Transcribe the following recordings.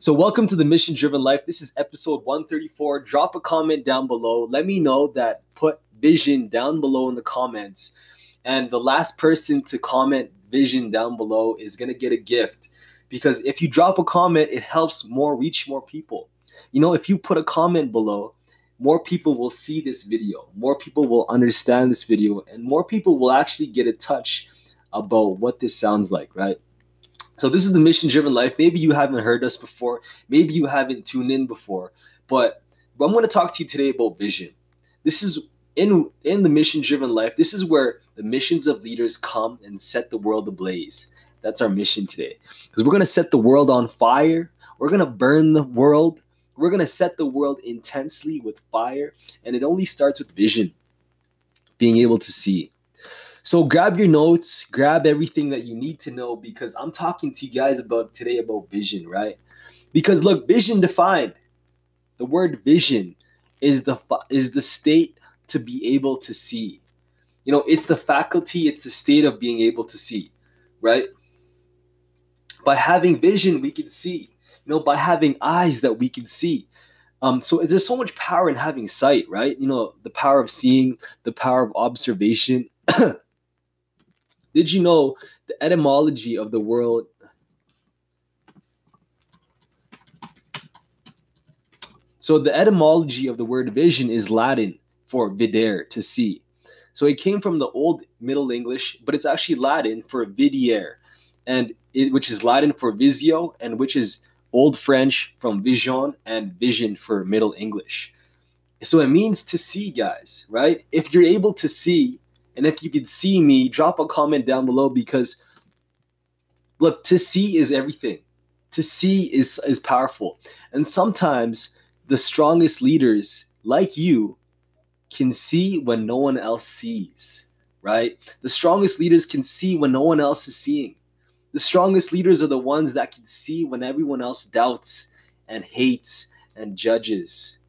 So, welcome to the Mission Driven Life. This is episode 134. Drop a comment down below. Let me know that put vision down below in the comments. And the last person to comment vision down below is going to get a gift. Because if you drop a comment, it helps more reach more people. You know, if you put a comment below, more people will see this video, more people will understand this video, and more people will actually get a touch about what this sounds like, right? So this is the mission driven life. Maybe you haven't heard us before. Maybe you haven't tuned in before. But, I'm going to talk to you today about vision. This is in in the mission driven life. This is where the missions of leaders come and set the world ablaze. That's our mission today. Because we're going to set the world on fire. We're going to burn the world. We're going to set the world intensely with fire. And it only starts with vision, being able to see. So grab your notes, grab everything that you need to know because I'm talking to you guys about today about vision, right? Because look, vision defined. The word vision is the is the state to be able to see. You know, it's the faculty, it's the state of being able to see, right? By having vision, we can see. You know, by having eyes that we can see. Um, so there's so much power in having sight, right? You know, the power of seeing, the power of observation. Did you know the etymology of the word So the etymology of the word vision is Latin for videre, to see. So it came from the old Middle English, but it's actually Latin for videre, and it, which is Latin for visio, and which is Old French from vision and vision for Middle English. So it means to see, guys, right? If you're able to see, and if you could see me, drop a comment down below because look, to see is everything. To see is is powerful. And sometimes the strongest leaders like you can see when no one else sees, right? The strongest leaders can see when no one else is seeing. The strongest leaders are the ones that can see when everyone else doubts and hates and judges.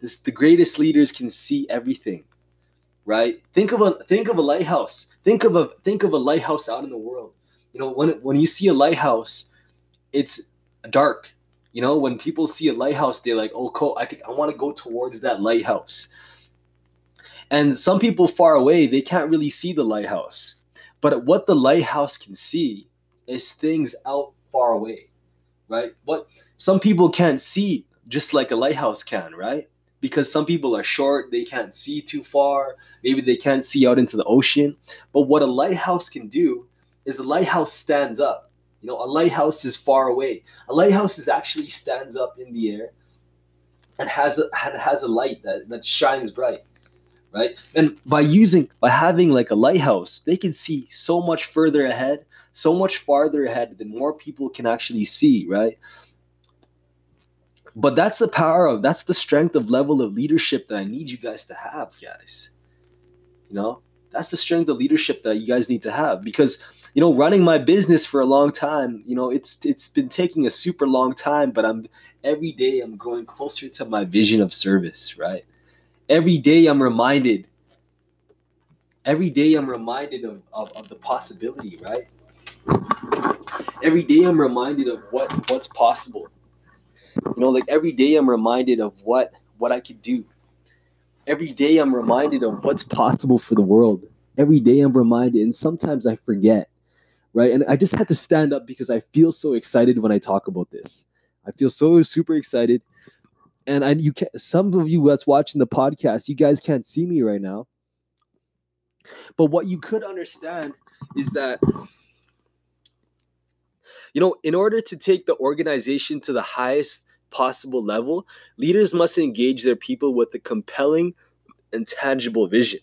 This, the greatest leaders can see everything right? Think of a think of a lighthouse. Think of a think of a lighthouse out in the world. You know, when when you see a lighthouse, it's dark. You know, when people see a lighthouse, they're like, "Oh, cool! I could, I want to go towards that lighthouse." And some people far away, they can't really see the lighthouse. But what the lighthouse can see is things out far away, right? What some people can't see, just like a lighthouse can, right? Because some people are short, they can't see too far, maybe they can't see out into the ocean. But what a lighthouse can do is a lighthouse stands up. You know, a lighthouse is far away. A lighthouse is actually stands up in the air and has a has a light that, that shines bright. Right? And by using by having like a lighthouse, they can see so much further ahead, so much farther ahead than more people can actually see, right? But that's the power of that's the strength of level of leadership that I need you guys to have, guys. You know, that's the strength of leadership that you guys need to have. Because you know running my business for a long time you know it's it's been taking a super long time but i'm every day i'm growing closer to my vision of service right? Every day i'm reminded every day i'm reminded of, of, of the possibility right? Every day i'm reminded of what what's possible you know, like every day I'm reminded of what what I could do. Every day I'm reminded of what's possible for the world. Every day I'm reminded, and sometimes I forget, right? And I just had to stand up because I feel so excited when I talk about this. I feel so super excited. And I you can some of you that's watching the podcast, you guys can't see me right now. But what you could understand is that you know, in order to take the organization to the highest possible level, leaders must engage their people with a compelling and tangible vision.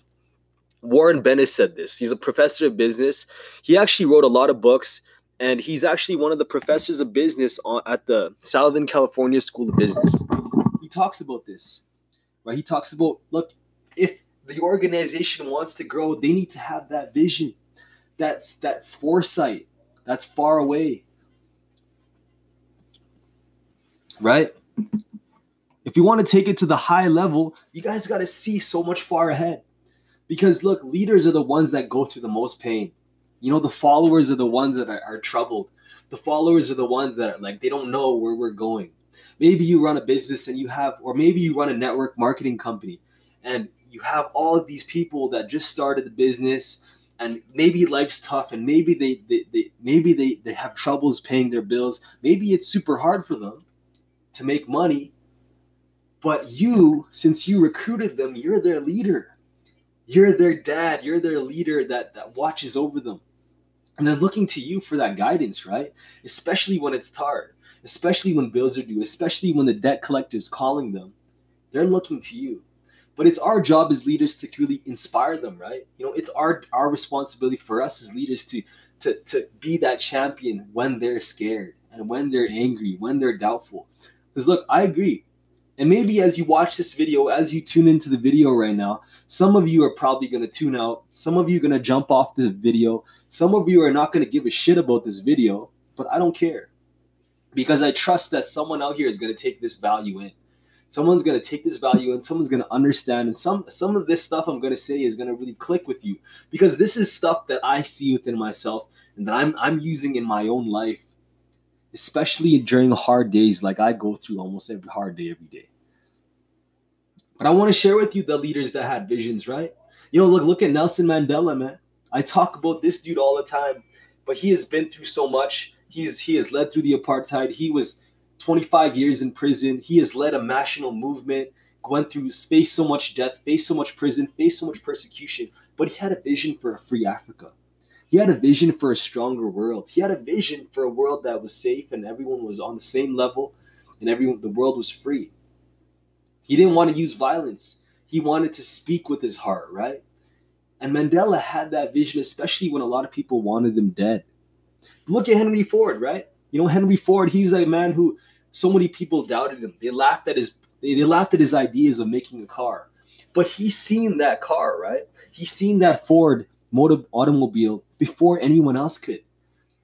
Warren Bennis said this. He's a professor of business. He actually wrote a lot of books, and he's actually one of the professors of business at the Southern California School of Business. He talks about this, right? He talks about look, if the organization wants to grow, they need to have that vision. That's that's foresight. That's far away right? If you want to take it to the high level, you guys got to see so much far ahead. Because look, leaders are the ones that go through the most pain. You know, the followers are the ones that are, are troubled. The followers are the ones that are like they don't know where we're going. Maybe you run a business and you have, or maybe you run a network marketing company and you have all of these people that just started the business and maybe life's tough and maybe they, they, they maybe they, they have troubles paying their bills maybe it's super hard for them to make money but you since you recruited them you're their leader. You're their dad. You're their leader that that watches over them. And they're looking to you for that guidance right? Especially when it's hard especially when bills are due. Especially when the debt collector is calling them. They're looking to you. But it's our job as leaders to really inspire them right? You know it's our our responsibility for us as leaders to to to be that champion when they're scared and when they're angry when they're doubtful because look i agree. And maybe as you watch this video as you tune into the video right now some of you are probably going to tune out. Some of you are going to jump off this video. Some of you are not going to give a shit about this video but i don't care. Because i trust that someone out here is going to take this value in. Someone's going to take this value and someone's going to understand. And some some of this stuff i'm going to say is going to really click with you. Because this is stuff that i see within myself and that i'm i'm using in my own life especially during hard days like i go through almost every hard day every day. But i want to share with you the leaders that had visions right? You know look look at nelson mandela man. I talk about this dude all the time but he has been through so much. He's he has led through the apartheid. He was 25 years in prison. He has led a national movement, went through, faced so much death, faced so much prison, faced so much persecution, but he had a vision for a free Africa. He had a vision for a stronger world. He had a vision for a world that was safe and everyone was on the same level and everyone the world was free. He didn't want to use violence. He wanted to speak with his heart, right? And Mandela had that vision, especially when a lot of people wanted him dead. Look at Henry Ford, right? You know, Henry Ford, he's a man who so many people doubted him. They laughed at his they, laughed at his ideas of making a car. But he's seen that car, right? He's seen that Ford motor automobile before anyone else could.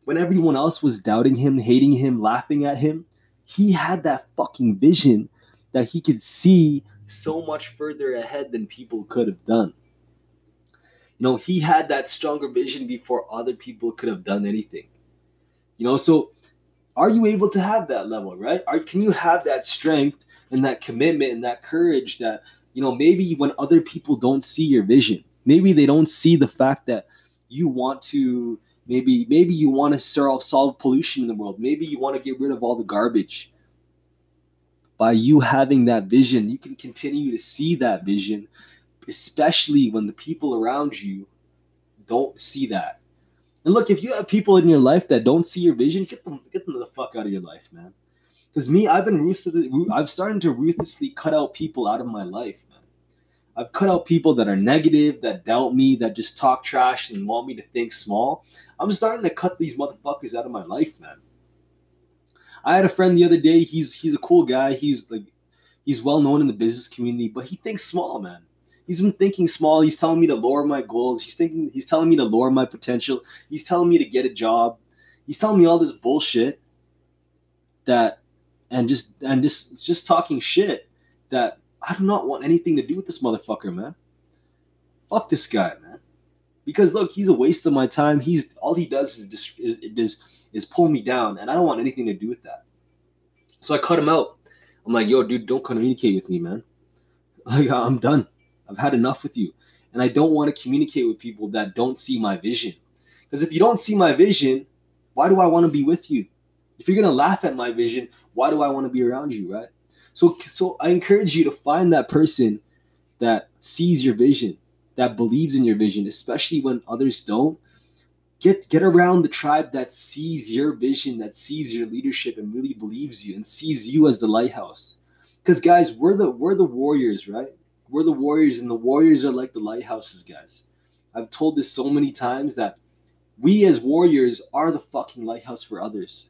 When everyone else was doubting him, hating him, laughing at him, he had that fucking vision that he could see so much further ahead than people could have done. You know, he had that stronger vision before other people could have done anything. You know, so are you able to have that level right are, can you have that strength and that commitment and that courage that you know maybe when other people don't see your vision maybe they don't see the fact that you want to maybe maybe you want to solve solve pollution in the world maybe you want to get rid of all the garbage by you having that vision you can continue to see that vision especially when the people around you don't see that and look, if you have people in your life that don't see your vision, get them get them the fuck out of your life, man. Because me, I've been ruthlessly, I've started to ruthlessly cut out people out of my life. I've cut out people that are negative, that doubt me, that just talk trash and want me to think small. I'm starting to cut these motherfuckers out of my life, man. I had a friend the other day. He's he's a cool guy. He's like he's well known in the business community, but he thinks small, man. He's been thinking small. He's telling me to lower my goals. He's thinking he's telling me to lower my potential. He's telling me to get a job. He's telling me all this bullshit that and just and just just talking shit that I do not want anything to do with this motherfucker, man. Fuck this guy, man. Because look, he's a waste of my time. He's all he does is just is, is is pull me down, and I don't want anything to do with that. So I cut him out. I'm like, yo, dude, don't communicate with me, man. Like I'm done. I've had enough with you. And I don't want to communicate with people that don't see my vision. Because if you don't see my vision, why do I want to be with you? If you're going to laugh at my vision, why do I want to be around you, right? So so I encourage you to find that person that sees your vision, that believes in your vision, especially when others don't. Get get around the tribe that sees your vision, that sees your leadership and really believes you and sees you as the lighthouse. Cuz guys, we're the we're the warriors, right? We're the Warriors, and the Warriors are like the lighthouses, guys. I've told this so many times that we as Warriors are the fucking lighthouse for others.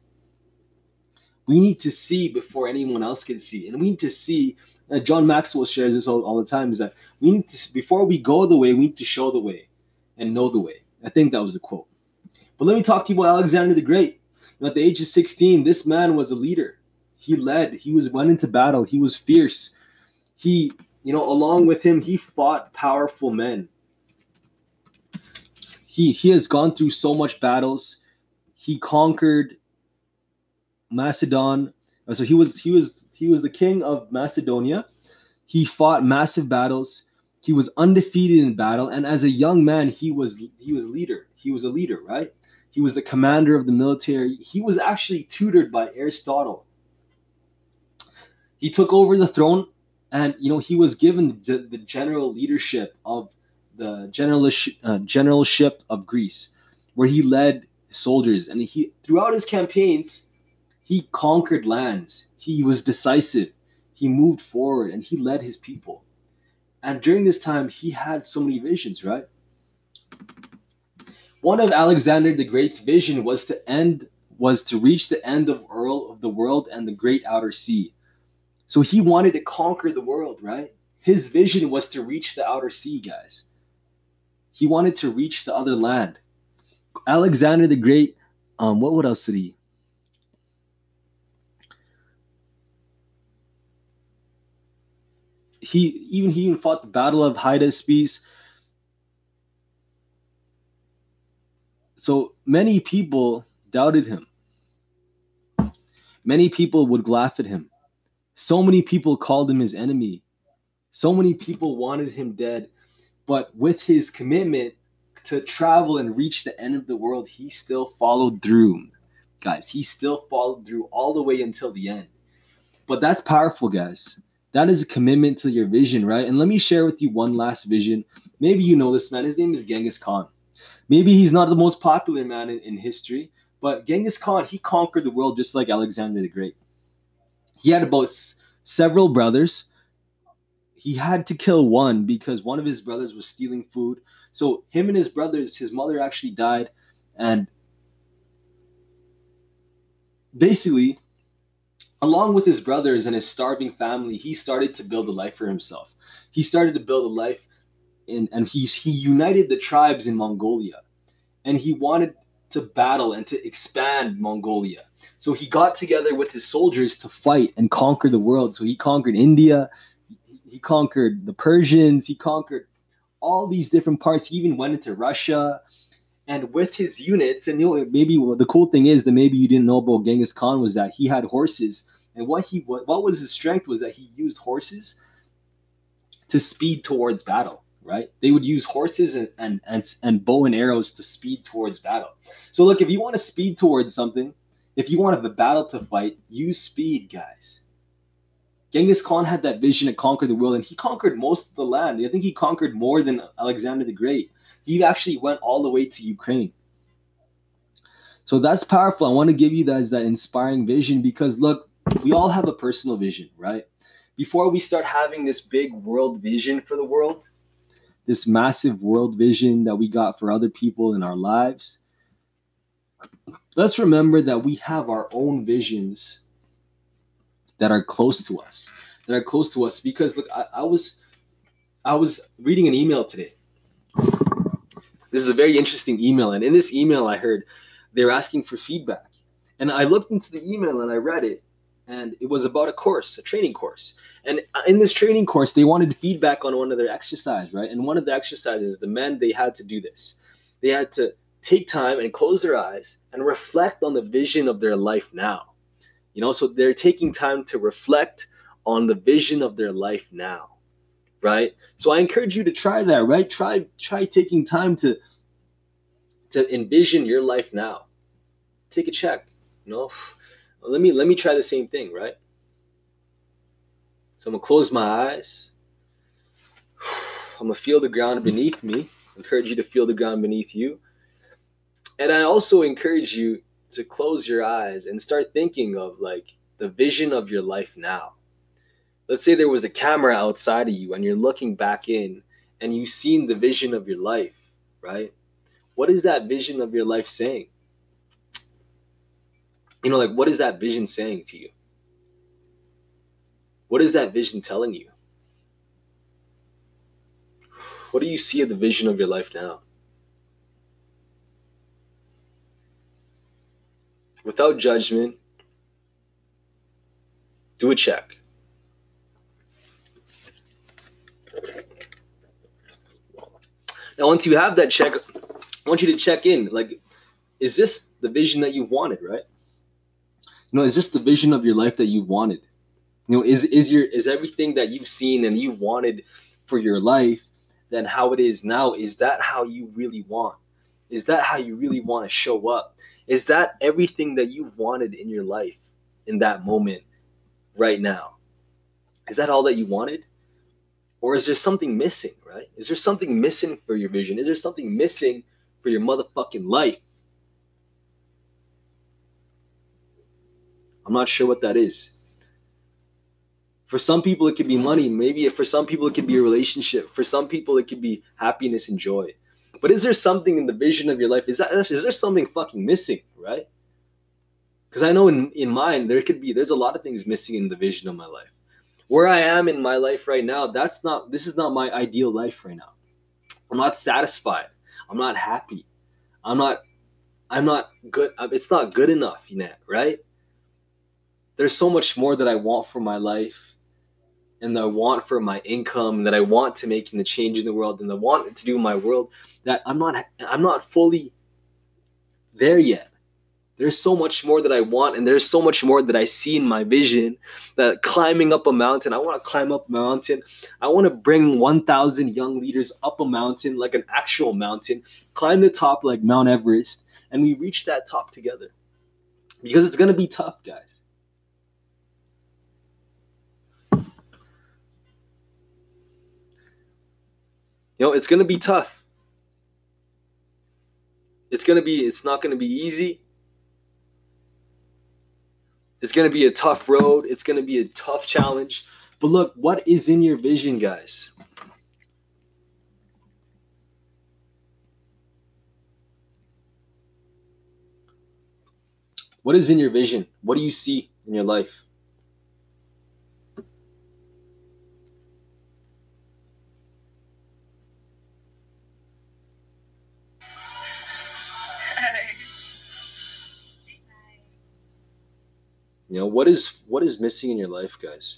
We need to see before anyone else can see, and we need to see. Uh, John Maxwell shares this all, all the time: is that we need to before we go the way, we need to show the way and know the way. I think that was the quote. But let me talk to you about Alexander the Great. at the age of 16, this man was a leader. He led. He was went into battle. He was fierce. He you know, along with him, he fought powerful men. He he has gone through so much battles. He conquered Macedon. uh, So he was he was he was the king of Macedonia. He fought massive battles. He was undefeated in battle, and as a young man, he was he was leader. He was a leader, right? He was a commander of the military. He was actually tutored by Aristotle. He took over the throne, and you know he was given the, the general leadership of the generalship, uh, generalship of Greece, where he led soldiers, and he throughout his campaigns, he conquered lands. He was decisive. He moved forward, and he led his people. And during this time, he had so many visions, right? One of Alexander the Great's vision was to end was to reach the end of Earl of the world and the great outer sea. So he wanted to conquer the world, right? His vision was to reach the outer sea, guys. He wanted to reach the other land. Alexander the Great, um, what what else did he? He even he even fought the Battle of Hydaspes. So many people doubted him. Many people would laugh at him. So many people called him his enemy. So many people wanted him dead. But with his commitment to travel and reach the end of the world, he still followed through. Guys, he still followed through all the way until the end. But that's powerful, guys. That is a commitment to your vision, right? And let me share with you one last vision. Maybe you know this man. His name is Genghis Khan. Maybe he's not the most popular man in, in history, but Genghis Khan, he conquered the world just like Alexander the Great. He had about s- several brothers. He had to kill one because one of his brothers was stealing food. So him and his brothers, his mother actually died, and basically, along with his brothers and his starving family, he started to build a life for himself. He started to build a life, in, and he he united the tribes in Mongolia, and he wanted to battle and to expand Mongolia. So he got together with his soldiers to fight and conquer the world. So he conquered India, he- conquered the Persians, he conquered all these different parts. He even went into Russia. And with his units, and you know, maybe the cool thing is that maybe you didn't know about Genghis Khan was that he had horses, and what he what, was his strength was that he used horses to speed towards battle. Right? They would use horses and and and, and bow and arrows to speed towards battle. So look, if you want to speed towards something, if you want to have a battle to fight, use speed, guys. Genghis Khan had that vision to conquer the world, and he conquered most of the land. I think he conquered more than Alexander the Great. He actually went all the way to Ukraine. So that's powerful. I want to give you guys that inspiring vision because look, we all have a personal vision, right? Before we start having this big world vision for the world, this massive world vision that we got for other people in our lives, let's remember that we have our own visions that are close to us that are close to us. Because look I, I was i was reading an email today. This is a very interesting email. And in this email i heard they're asking for feedback. And i looked into the email and i read it and it was about a course a training course and uh, in this training course they wanted feedback on one of their exercise right and one of the exercises the men they had to do this they had to take time and close their eyes and reflect on the vision of their life now you know, so they're taking time to reflect on the vision of their life now. Right? So I encourage you to try that, right? Try try taking time to to envision your life now. Take a check. You know, let me let me try the same thing, right? So I'm gonna close my eyes. I'm gonna feel the ground beneath me. Encourage you to feel the ground beneath you. And I also encourage you to close your eyes and start thinking of like the vision of your life now. Let's say there was a camera outside of you and you're looking back in and you've seen the vision of your life, right? What is that vision of your life saying? You know, like what is that vision saying to you? What is that vision telling you? What do you see of the vision of your life now? without judgment, do a check. Now, once you have that check, I want you to check in. Like, is this the vision that you've wanted, right? You know, is this the vision of your life that you wanted? You know, is is your is everything that you've seen and you've wanted for your life than how it is now? Is that how you really want? Is that how you really want to show up? Is that everything that you've wanted in your life in that moment right now? Is that all that you wanted? Or is there something missing, right? Is there something missing for your vision? Is there something missing for your motherfucking life? I'm not sure what that is. For some people, it could be money. Maybe for some people, it could be a relationship. For some people, it could be happiness and joy. But is there something in the vision of your life? Is that is there something fucking missing, right? Because I know in, in mine, there could be, there's a lot of things missing in the vision of my life. Where I am in my life right now, that's not, this is not my ideal life right now. I'm not satisfied. I'm not happy. I'm not, I'm not good. It's not good enough, you know, right? There's so much more that I want for my life and that I want for my income and that I want to make in the change in the world and I want to do in my world that I'm not I'm not fully there yet. There's so much more that I want and there's so much more that I see in my vision that climbing up a mountain, I want to climb up a mountain. I want to bring 1000 young leaders up a mountain like an actual mountain, climb the top like Mount Everest and we reach that top together. Because it's going to be tough, guys know, it's going to be tough. It's going to be, it's not going to be easy. It's going to be a tough road. It's going to be a tough challenge. But look, what is in your vision, guys? What is in your vision? What do you see in your life? You know, what is what is missing in your life, guys?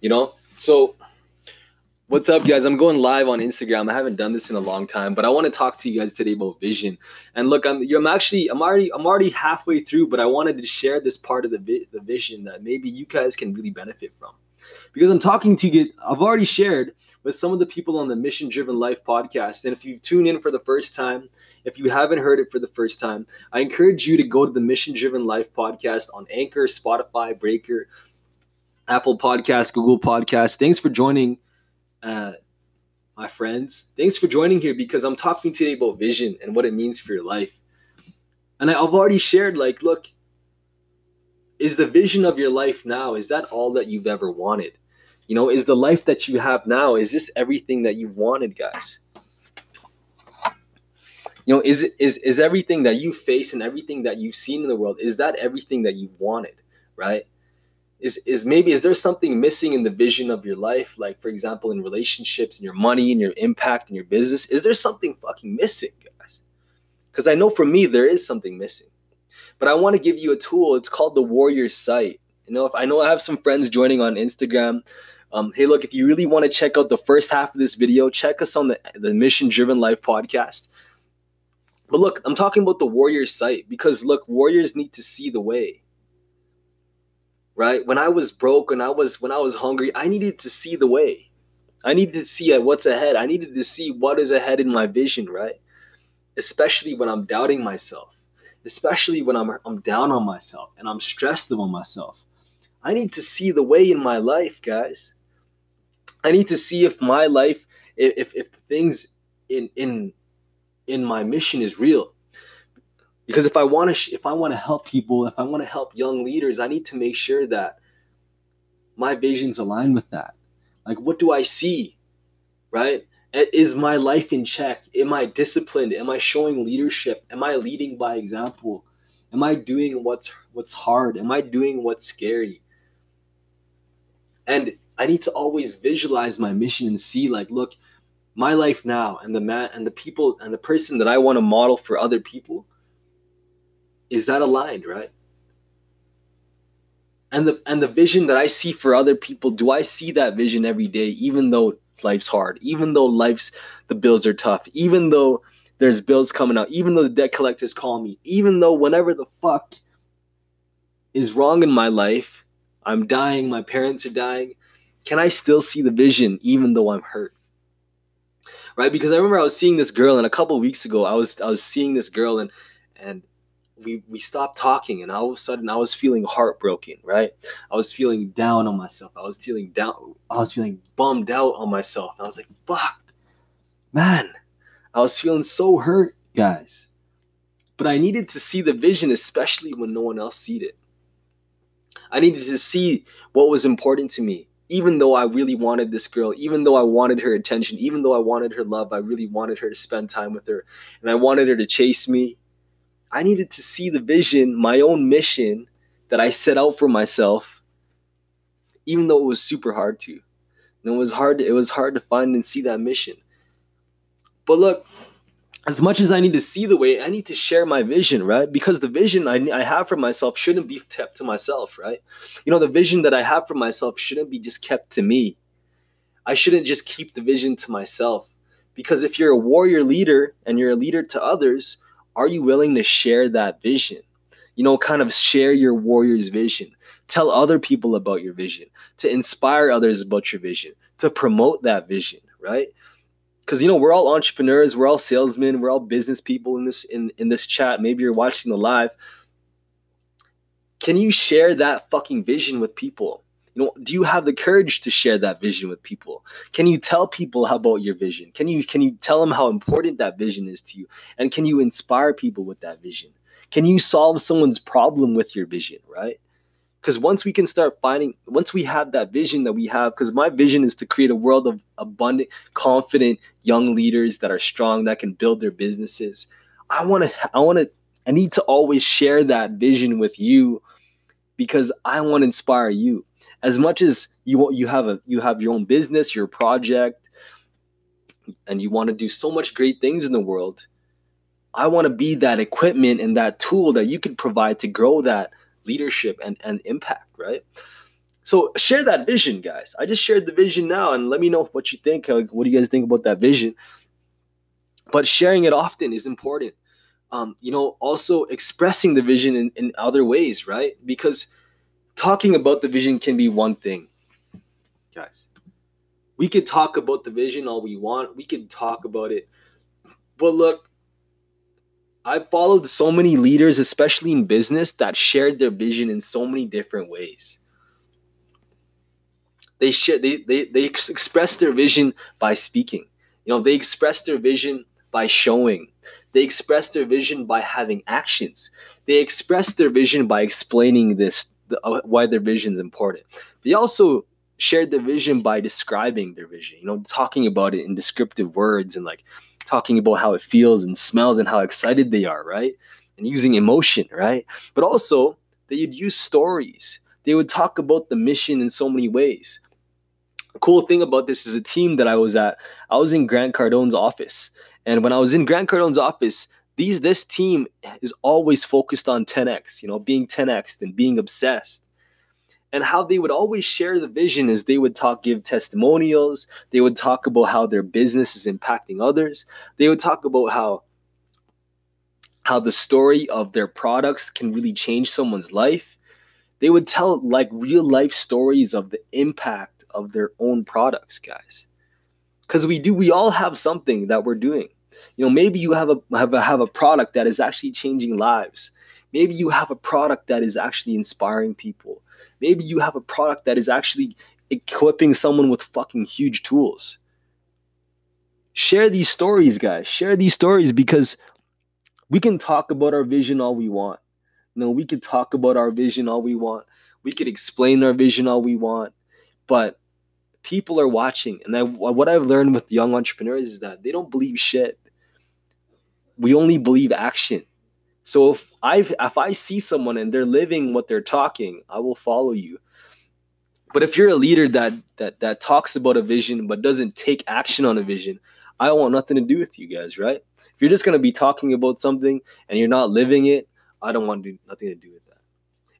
You know, so what's up, guys? I'm going live on Instagram. I haven't done this in a long time, but I want to talk to you guys today about vision. And look, I'm I'm actually I'm already I'm already halfway through, but I wanted to share this part of the vi- the vision that maybe you guys can really benefit from because I'm talking to you. I've already shared with some of the people on the Mission Driven Life podcast. And if you tune in for the first time, if you haven't heard it for the first time, I encourage you to go to the Mission Driven Life podcast on Anchor, Spotify, Breaker, Apple Podcast, Google Podcast. Thanks for joining, uh, my friends. Thanks for joining here because I'm talking today about vision and what it means for your life. And I've already shared, like, look, is the vision of your life now is that all that you've ever wanted? You know is the life that you have now is this everything that you wanted guys? You know is is is everything that you face and everything that you've seen in the world is that everything that you wanted right? Is is maybe is there something missing in the vision of your life? Like for example in relationships and your money and your impact and your business is there something fucking missing guys? Because i know for me there is something missing but I want to give you a tool. It's called the Warrior Sight. You know, if I know I have some friends joining on Instagram. Um, hey, look, if you really want to check out the first half of this video, check us on the, the Mission Driven Life podcast. But look, I'm talking about the Warrior Sight because look, warriors need to see the way. Right? When I was broke, when I was when I was hungry, I needed to see the way. I needed to see what's ahead. I needed to see what is ahead in my vision, right? Especially when I'm doubting myself especially when I'm I'm down on myself and I'm stressed about myself. I need to see the way in my life, guys. I need to see if my life, if if things in in in my mission is real. Because if I want to if I want to help people, if I want to help young leaders, I need to make sure that my visions align with that. Like what do I see? Right? Is my life in check? Am I disciplined? Am I showing leadership? Am I leading by example? Am I doing what's what's hard? Am I doing what's scary? And I need to always visualize my mission and see like, look, my life now and the man and the people and the person that I want to model for other people is that aligned, right? And the and the vision that I see for other people, do I see that vision every day even though life's hard, even though life's the bills are tough, even though there's bills coming out, even though the debt collectors call me, even though whenever the fuck is wrong in my life, I'm dying, my parents are dying, can I still see the vision even though I'm hurt? Right? Because I remember I was seeing this girl and a couple weeks ago I was I was seeing this girl and and we we stopped talking and all of a sudden I was feeling heartbroken, right? I was feeling down on myself. I was feeling down I was feeling bummed out on myself. I was like, fuck. Man, I was feeling so hurt, guys. But I needed to see the vision, especially when no one else seed it. I needed to see what was important to me. Even though I really wanted this girl, even though I wanted her attention, even though I wanted her love, I really wanted her to spend time with her, and I wanted her to chase me. I needed to see the vision, my own mission that I set out for myself, even though it was super hard to. And it was hard. To, it was hard to find and see that mission. But look, as much as I need to see the way, I need to share my vision, right? Because the vision I, I have for myself shouldn't be kept to myself, right? You know, the vision that I have for myself shouldn't be just kept to me. I shouldn't just keep the vision to myself. Because if you're a warrior leader and you're a leader to others, are you willing to share that vision? You know, kind of share your warrior's vision. Tell other people about your vision, to inspire others about your vision, to promote that vision, right? because you know we're all entrepreneurs. We're all salesmen. We're all business people in this in in this chat. Maybe you're watching the live. Can you share that fucking vision with people you know do you have the courage to share that vision with people? Can you tell people about your vision? Can you can you tell them how important that vision is to you? And can you inspire people with that vision? Can you solve someone's problem with your vision right? Because once we can start finding once we have that vision that we have because my vision is to create a world of abundant confident young leaders that are strong that can build their businesses. I want to i want to i need to always share that vision with you because i want to inspire you as much as you you have a you have your own business your project and you want to do so much great things in the world i want to be that equipment and that tool that you can provide to grow that leadership and, and impact, right? So share that vision, guys. I just shared the vision now, and let me know what you think. Like, what do you guys think about that vision? But sharing it often is important. Um, you know, also expressing the vision in, in other ways, right? Because talking about the vision can be one thing, guys. We could talk about the vision all we want. We could talk about it. But look, I've followed so many leaders, especially in business, that shared their vision in so many different ways. They share, they, they, they express their vision by speaking. You know, they express their vision by showing. They express their vision by having actions. They express their vision by explaining this, the, uh, why their vision is important. They also shared their vision by describing their vision, you know, talking about it in descriptive words and like talking about how it feels and smells and how excited they are, right? And using emotion, right? But also, they'd use stories. They would talk about the mission in so many ways. A cool thing about this is a team that I was at. I was in Grant Cardone's office. And when I was in Grant Cardone's office, these this team is always focused on 10x, you know, being 10x and being obsessed. And how they would always share the vision is they would talk give testimonials. They would talk about how their business is impacting others. They would talk about how how the story of their products can really change someone's life. They would tell like real life stories of the impact of their own products guys. Because we do we all have something that we're doing you know maybe you have a have a have a product that is actually changing lives maybe you have a product that is actually inspiring people Maybe you have a product that is actually equipping someone with fucking huge tools. Share these stories, guys. Share these stories because we can talk about our vision all we want. You know, we could talk about our vision all we want. We could explain our vision all we want. But people are watching. And I, what I've learned with young entrepreneurs is that they don't believe shit. We only believe action. So if I if I see someone and they're living what they're talking, I will follow you. But if you're a leader that that that talks about a vision but doesn't take action on a vision, I want nothing to do with you guys, right? If you're just gonna be talking about something and you're not living it, I don't want to do nothing to do with that.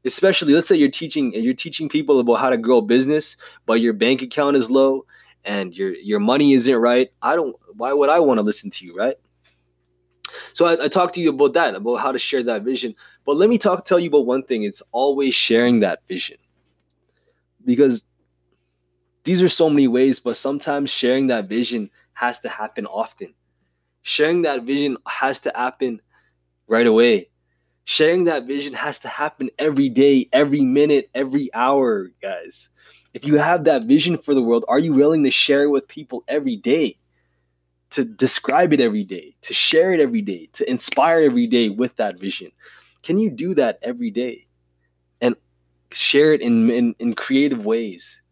Especially, let's say you're teaching you're teaching people about how to grow a business, but your bank account is low and your your money isn't right. I don't. Why would I want to listen to you, right? So I, I talked to you about that, about how to share that vision. But let me talk tell you about one thing. It's always sharing that vision. Because these are so many ways, but sometimes sharing that vision has to happen often. Sharing that vision has to happen right away. Sharing that vision has to happen every day, every minute, every hour, guys. If you have that vision for the world, are you willing to share it with people every day? To describe it every day, to share it every day, to inspire every day with that vision. Can you do that every day and share it in, in, in creative ways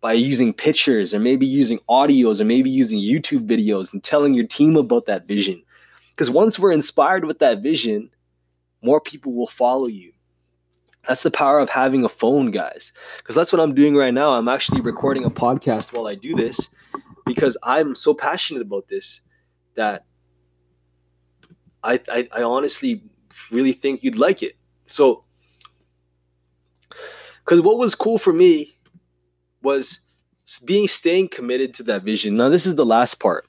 by using pictures or maybe using audios or maybe using YouTube videos and telling your team about that vision? Because once we're inspired with that vision, more people will follow you. That's the power of having a phone, guys. Because that's what I'm doing right now. I'm actually recording a podcast while I do this because I'm so passionate about this that I, I, I honestly really think you'd like it. So, because what was cool for me was being staying committed to that vision. Now, this is the last part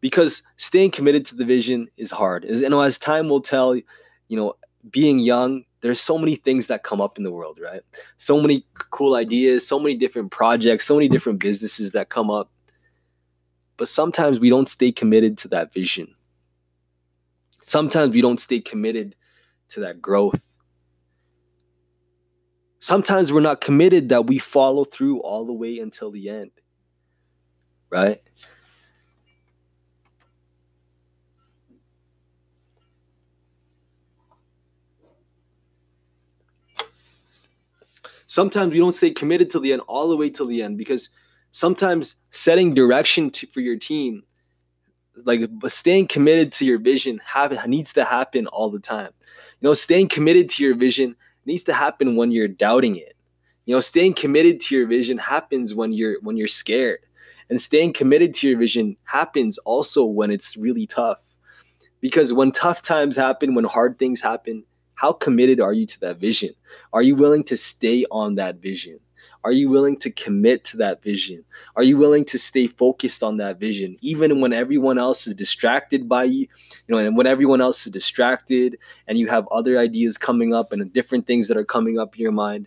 because staying committed to the vision is hard. As, you know, as time will tell, you know, being young, there's so many things that come up in the world, right? So many cool ideas, so many different projects, so many different businesses that come up. But sometimes we don't stay committed to that vision. Sometimes we don't stay committed to that growth. Sometimes we're not committed that we follow through all the way until the end, right? sometimes we don't stay committed till the end all the way till the end because sometimes setting direction to, for your team like staying committed to your vision have, needs to happen all the time you know staying committed to your vision needs to happen when you're doubting it you know staying committed to your vision happens when you're when you're scared and staying committed to your vision happens also when it's really tough because when tough times happen when hard things happen how committed are you to that vision? Are you willing to stay on that vision? Are you willing to commit to that vision? Are you willing to stay focused on that vision, even when everyone else is distracted by you? You know, and when everyone else is distracted and you have other ideas coming up and different things that are coming up in your mind,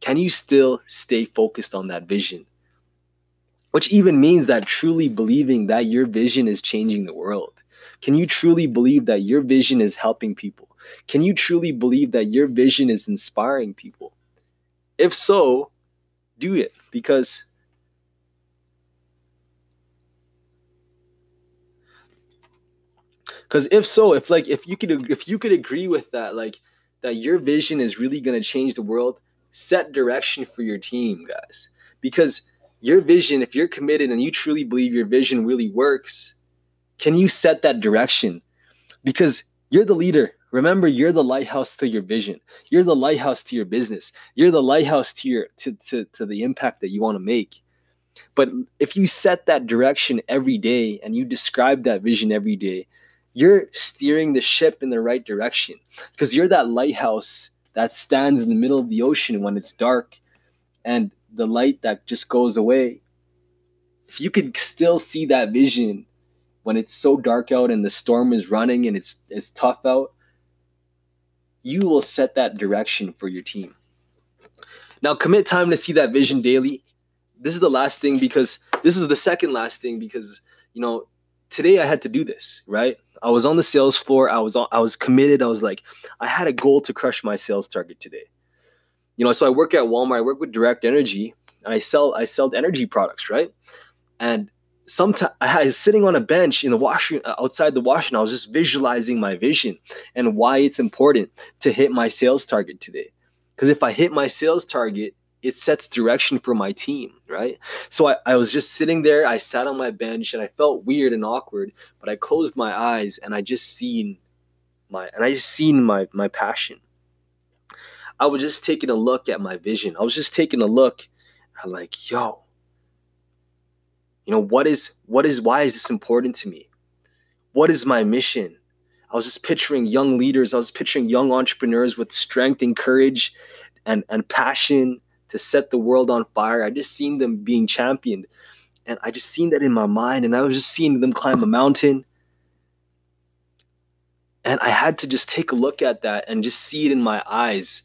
can you still stay focused on that vision? Which even means that truly believing that your vision is changing the world. Can you truly believe that your vision is helping people? Can you truly believe that your vision is inspiring people? If so, do it because because if so if like if you could if you could agree with that like that your vision is really going to change the world set direction for your team guys. Because your vision if you're committed and you truly believe your vision really works can you set that direction? Because you're the leader Remember, you're the lighthouse to your vision. You're the lighthouse to your business. You're the lighthouse to your to, to, to the impact that you want to make. But if you set that direction every day and you describe that vision every day, you're steering the ship in the right direction because you're that lighthouse that stands in the middle of the ocean when it's dark and the light that just goes away. If you could still see that vision when it's so dark out and the storm is running and it's it's tough out, you will set that direction for your team. Now, commit time to see that vision daily. This is the last thing because this is the second last thing because, you know, today I had to do this, right? I was on the sales floor. I was on, I was committed. I was like, I had a goal to crush my sales target today. You know, so I work at Walmart. I work with Direct Energy. I sell I sell energy products, right? And sometimes I was sitting on a bench in the washroom uh, outside the washroom. I was just visualizing my vision and why it's important to hit my sales target today. Because if I hit my sales target, it sets direction for my team, right? So I, I was just sitting there. I sat on my bench and I felt weird and awkward, but I closed my eyes and I just seen my and I just seen my my passion. I was just taking a look at my vision. I was just taking a look. I'm like, yo, you know what is what is why is this important to me? What is my mission? I was just picturing young leaders. I was picturing young entrepreneurs with strength and courage and and passion to set the world on fire. I just seen them being championed. And i just seen that in my mind and i was just seeing them climb a mountain. And I had to just take a look at that and just see it in my eyes.